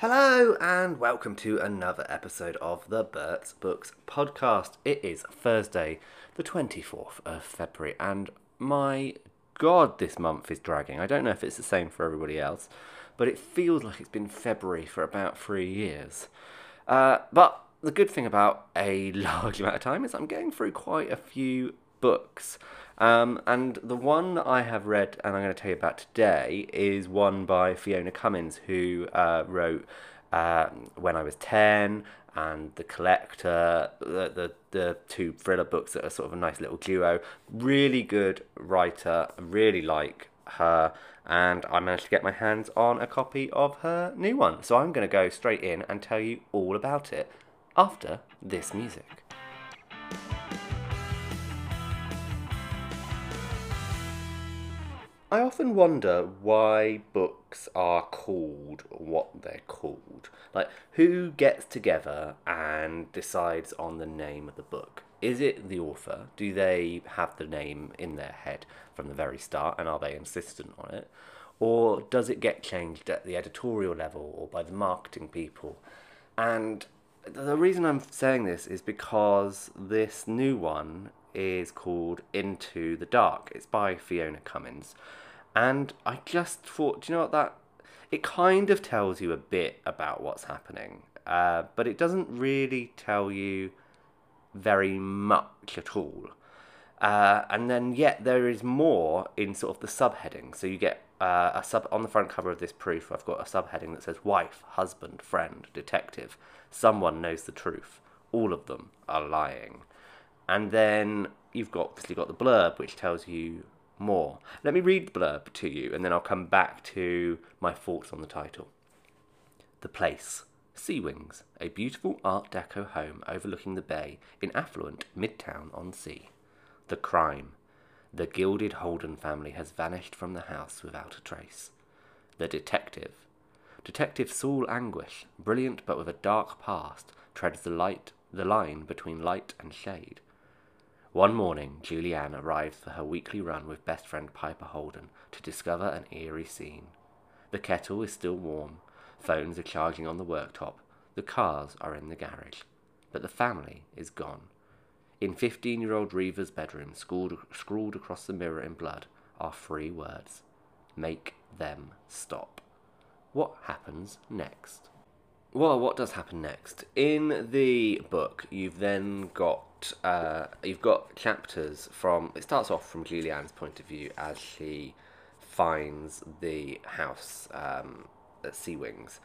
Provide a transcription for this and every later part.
Hello and welcome to another episode of the Bert's Books podcast. It is Thursday, the 24th of February, and my god, this month is dragging. I don't know if it's the same for everybody else, but it feels like it's been February for about three years. Uh, but the good thing about a large amount of time is I'm getting through quite a few books. Um, and the one I have read and I'm going to tell you about today is one by Fiona Cummins, who uh, wrote uh, When I Was 10 and The Collector, the, the, the two thriller books that are sort of a nice little duo. Really good writer, really like her, and I managed to get my hands on a copy of her new one. So I'm going to go straight in and tell you all about it after this music. I often wonder why books are called what they're called. Like, who gets together and decides on the name of the book? Is it the author? Do they have the name in their head from the very start and are they insistent on it? Or does it get changed at the editorial level or by the marketing people? And the reason I'm saying this is because this new one is called Into the Dark. It's by Fiona Cummins. And I just thought, do you know what that it kind of tells you a bit about what's happening, uh, but it doesn't really tell you very much at all. Uh, and then yet there is more in sort of the subheading. So you get uh, a sub on the front cover of this proof. I've got a subheading that says wife, husband, friend, detective. Someone knows the truth. All of them are lying. And then you've got obviously got the blurb, which tells you more. Let me read the blurb to you, and then I'll come back to my thoughts on the title. The Place. Sea Wings, a beautiful Art Deco home overlooking the bay in affluent Midtown on Sea. The crime. The gilded Holden family has vanished from the house without a trace. The detective. Detective Saul Anguish, brilliant but with a dark past, treads the light the line between light and shade. One morning, Julianne arrives for her weekly run with best friend Piper Holden to discover an eerie scene. The kettle is still warm, phones are charging on the worktop, the cars are in the garage, but the family is gone. In 15 year old Reva's bedroom, scrawled, scrawled across the mirror in blood, are three words Make them stop. What happens next? Well, what does happen next? In the book, you've then got uh, you've got chapters from. It starts off from Julianne's point of view as she finds the house um, at Sea Wings,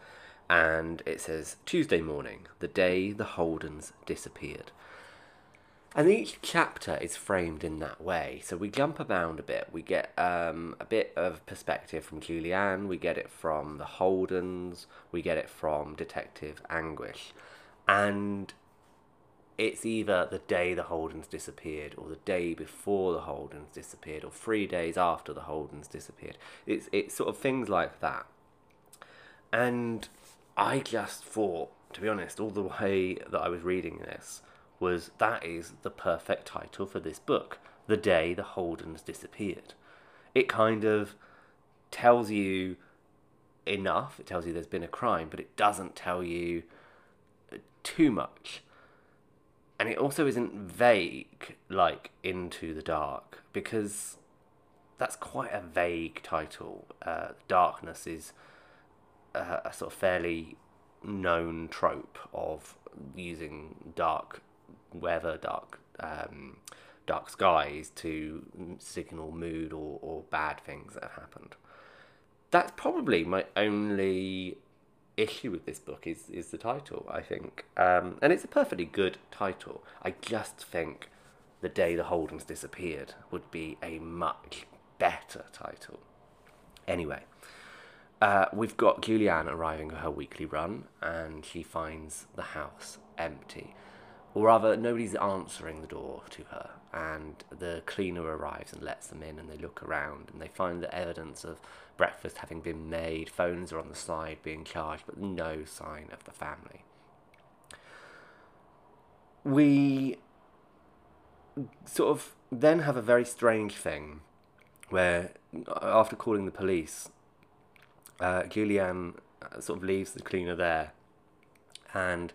and it says Tuesday morning, the day the Holdens disappeared. And each chapter is framed in that way. So we jump around a bit. We get um, a bit of perspective from Julianne. We get it from the Holdens. We get it from Detective Anguish. And it's either the day the Holdens disappeared, or the day before the Holdens disappeared, or three days after the Holdens disappeared. It's, it's sort of things like that. And I just thought, to be honest, all the way that I was reading this, was that is the perfect title for this book The Day the Holdens Disappeared. It kind of tells you enough, it tells you there's been a crime, but it doesn't tell you too much. And it also isn't vague like Into the Dark, because that's quite a vague title. Uh, darkness is a, a sort of fairly known trope of using dark weather, dark um, dark skies to signal mood or, or bad things that have happened. That's probably my only issue with this book is is the title. I think, um, and it's a perfectly good title. I just think the day the Holdens disappeared would be a much better title. Anyway, uh, we've got Julianne arriving for her weekly run, and she finds the house empty or rather, nobody's answering the door to her, and the cleaner arrives and lets them in, and they look around and they find the evidence of breakfast having been made, phones are on the side being charged, but no sign of the family. We sort of then have a very strange thing where, after calling the police, uh, Julianne uh, sort of leaves the cleaner there, and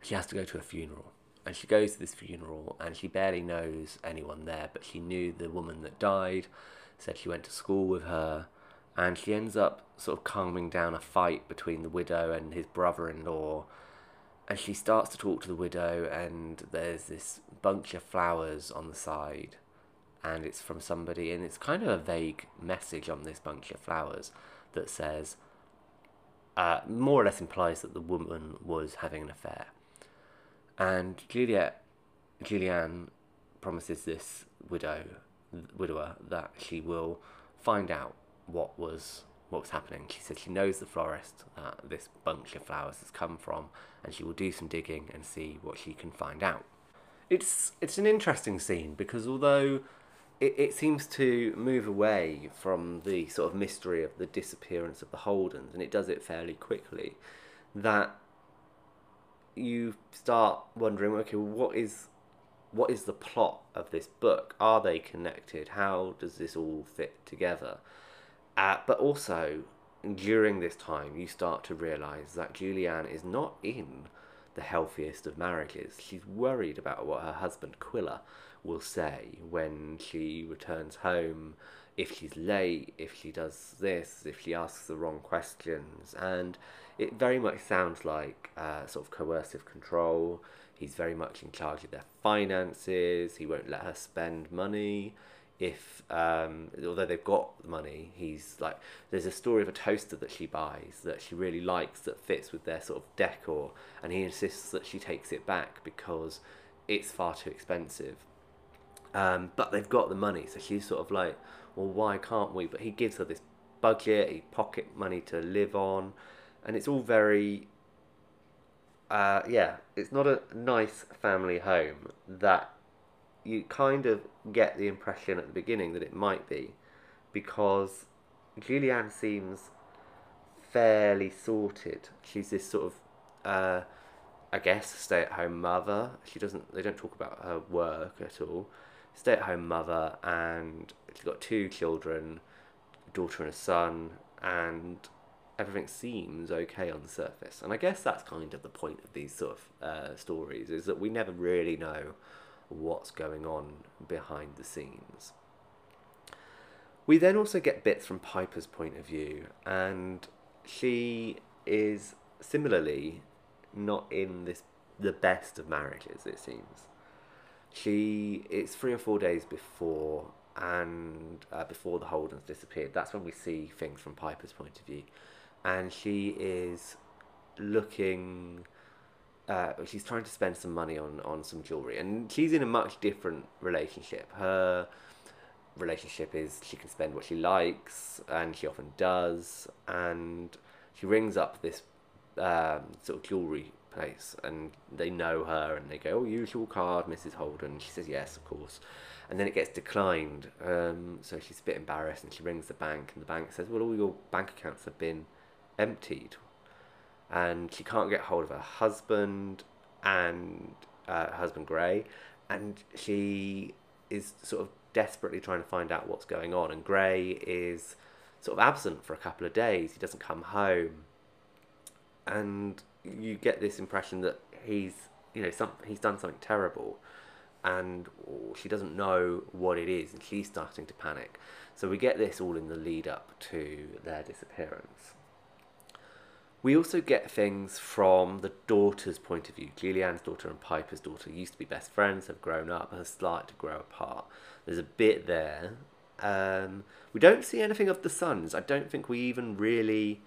she has to go to a funeral. And she goes to this funeral, and she barely knows anyone there, but she knew the woman that died, said she went to school with her, and she ends up sort of calming down a fight between the widow and his brother-in-law. And she starts to talk to the widow and there's this bunch of flowers on the side and it's from somebody and it's kind of a vague message on this bunch of flowers that says uh, more or less implies that the woman was having an affair and juliet julianne promises this widow widower that she will find out what was what was happening. She said she knows the florist that this bunch of flowers has come from, and she will do some digging and see what she can find out. It's it's an interesting scene because although it, it seems to move away from the sort of mystery of the disappearance of the Holdens, and it does it fairly quickly, that you start wondering, okay, what is what is the plot of this book? Are they connected? How does this all fit together? Uh, but also, during this time, you start to realize that Julianne is not in the healthiest of marriages. She's worried about what her husband Quilla will say when she returns home, if she's late, if she does this, if she asks the wrong questions. And it very much sounds like uh, sort of coercive control. He's very much in charge of their finances. He won't let her spend money if um, although they've got the money, he's like there's a story of a toaster that she buys that she really likes that fits with their sort of decor, and he insists that she takes it back because it's far too expensive. Um, but they've got the money, so she's sort of like, well, why can't we? But he gives her this budget, he pocket money to live on, and it's all very. Uh, yeah, it's not a nice family home that you kind of get the impression at the beginning that it might be because Julianne seems fairly sorted. She's this sort of, uh, I guess, stay-at-home mother. She doesn't. They don't talk about her work at all. Stay-at-home mother, and she's got two children, a daughter and a son, and everything seems okay on the surface. And I guess that's kind of the point of these sort of uh, stories is that we never really know what's going on behind the scenes. We then also get bits from Piper's point of view, and she is similarly not in this the best of marriages, it seems. She it's three or four days before and uh, before the Holdens disappeared. That's when we see things from Piper's point of view, and she is looking uh, she's trying to spend some money on, on some jewelry, and she's in a much different relationship. Her relationship is she can spend what she likes, and she often does, and she rings up this um, sort of jewelry place, and they know her, and they go, "Oh, usual card, Mrs. Holden." She says, "Yes, of course." And then it gets declined, um, so she's a bit embarrassed, and she rings the bank, and the bank says, "Well, all your bank accounts have been emptied and she can't get hold of her husband and uh, husband Gray, and she is sort of desperately trying to find out what's going on. And Gray is sort of absent for a couple of days. He doesn't come home, and you get this impression that he's you know some he's done something terrible, and she doesn't know what it is, and she's starting to panic. So we get this all in the lead up to their disappearance. We also get things from the daughter's point of view. Julianne's daughter and Piper's daughter used to be best friends, have grown up, have started to grow apart. There's a bit there. Um, we don't see anything of the sons. I don't think we even really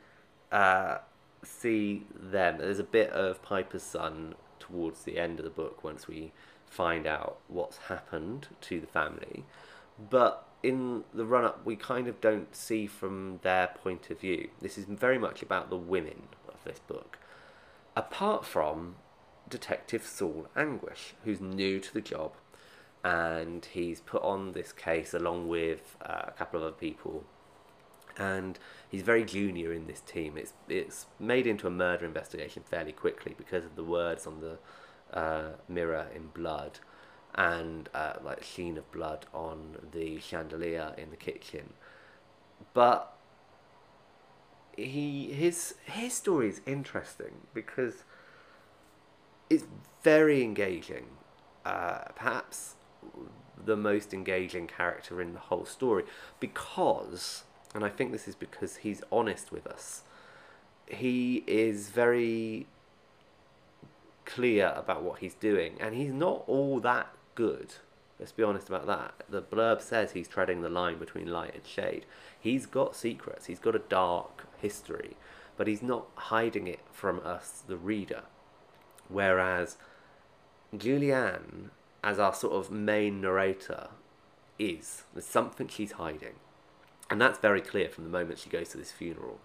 uh, see them. There's a bit of Piper's son towards the end of the book once we find out what's happened to the family. But in the run up, we kind of don't see from their point of view. This is very much about the women of this book. Apart from Detective Saul Anguish, who's new to the job, and he's put on this case along with uh, a couple of other people. And he's very junior in this team. It's it's made into a murder investigation fairly quickly because of the words on the uh, mirror in blood and uh, like sheen of blood on the chandelier in the kitchen. But he his his story is interesting because it's very engaging. Uh, perhaps the most engaging character in the whole story because, and I think this is because he's honest with us. He is very clear about what he's doing, and he's not all that good. Let's be honest about that. The blurb says he's treading the line between light and shade. He's got secrets, he's got a dark history, but he's not hiding it from us, the reader. Whereas Julianne, as our sort of main narrator, is. There's something she's hiding. And that's very clear from the moment she goes to this funeral.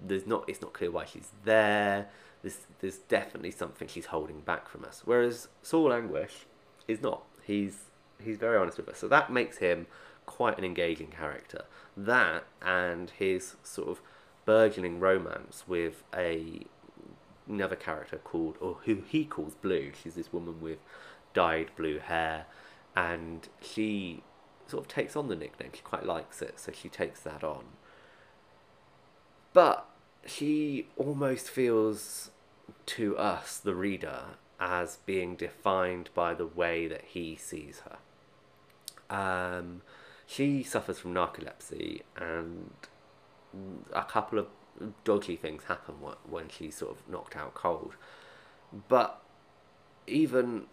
There's not it's not clear why she's there. There's there's definitely something she's holding back from us. Whereas Saul Anguish is not. He's he's very honest with us. So that makes him quite an engaging character. That and his sort of burgeoning romance with a another character called or who he calls Blue. She's this woman with dyed blue hair and she sort of takes on the nickname. She quite likes it, so she takes that on. But she almost feels to us, the reader, as being defined by the way that he sees her. Um, she suffers from narcolepsy, and a couple of dodgy things happen when she's sort of knocked out cold. But even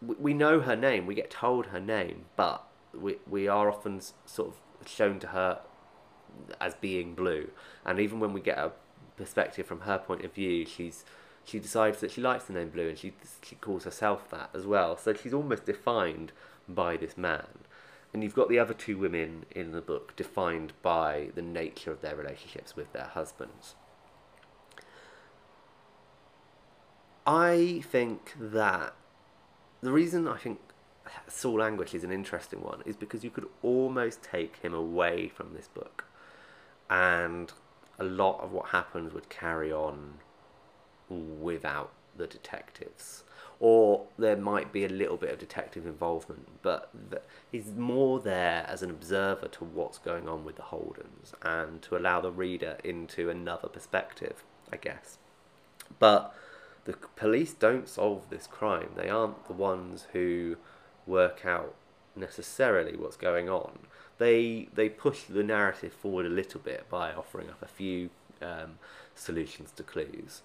we know her name, we get told her name, but we we are often sort of shown to her as being blue, and even when we get a perspective from her point of view, she's she decides that she likes the name Blue, and she she calls herself that as well. So she's almost defined by this man, and you've got the other two women in the book defined by the nature of their relationships with their husbands. I think that the reason I think Saul Anguish is an interesting one is because you could almost take him away from this book, and a lot of what happens would carry on without the detectives. Or there might be a little bit of detective involvement, but he's more there as an observer to what's going on with the Holdens and to allow the reader into another perspective, I guess. But the police don't solve this crime. They aren't the ones who work out necessarily what's going on. They they push the narrative forward a little bit by offering up a few um, solutions to clues,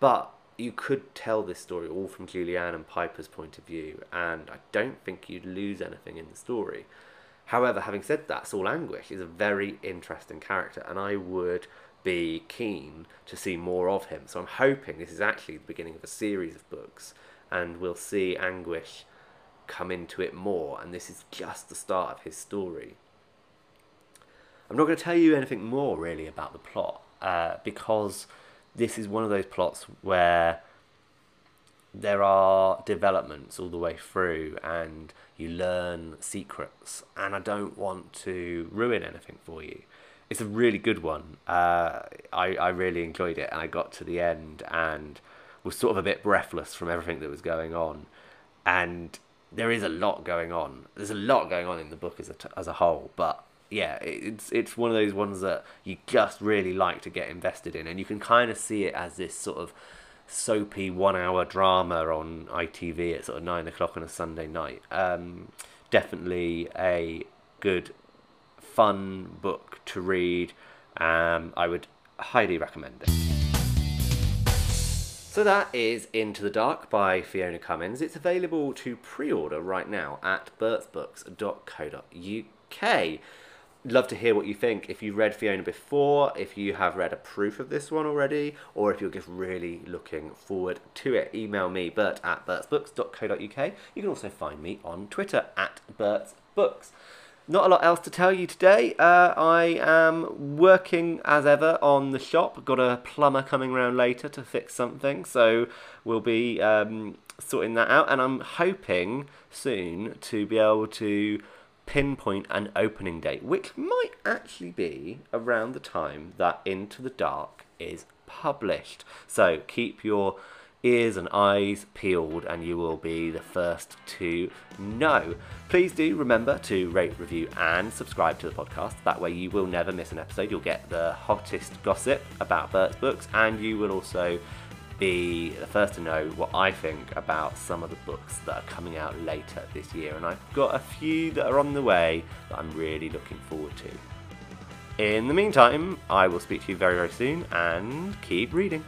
but you could tell this story all from Julianne and Piper's point of view, and I don't think you'd lose anything in the story. However, having said that, Saul Anguish is a very interesting character, and I would be keen to see more of him. So I'm hoping this is actually the beginning of a series of books, and we'll see Anguish come into it more, and this is just the start of his story. I'm not going to tell you anything more really about the plot, uh, because this is one of those plots where there are developments all the way through and you learn secrets and i don't want to ruin anything for you it's a really good one. Uh, I I really enjoyed it, and I got to the end and was sort of a bit breathless from everything that was going on, and there is a lot going on. There's a lot going on in the book as a as a whole, but yeah, it's it's one of those ones that you just really like to get invested in, and you can kind of see it as this sort of soapy one-hour drama on ITV at sort of nine o'clock on a Sunday night. Um, definitely a good fun book to read. Um, I would highly recommend it. So that is Into the Dark by Fiona Cummins. It's available to pre-order right now at bertsbooks.co.uk. Love to hear what you think. If you read Fiona before, if you have read a proof of this one already, or if you're just really looking forward to it, email me, bert at bertsbooks.co.uk. You can also find me on Twitter at bertsbooks. Not a lot else to tell you today. Uh, I am working as ever on the shop. Got a plumber coming around later to fix something, so we'll be um, sorting that out. And I'm hoping soon to be able to pinpoint an opening date, which might actually be around the time that Into the Dark is published. So keep your ears and eyes peeled, and you will be the first to know. Please do remember to rate, review, and subscribe to the podcast. That way, you will never miss an episode. You'll get the hottest gossip about Bert's books, and you will also be the first to know what I think about some of the books that are coming out later this year. And I've got a few that are on the way that I'm really looking forward to. In the meantime, I will speak to you very, very soon and keep reading.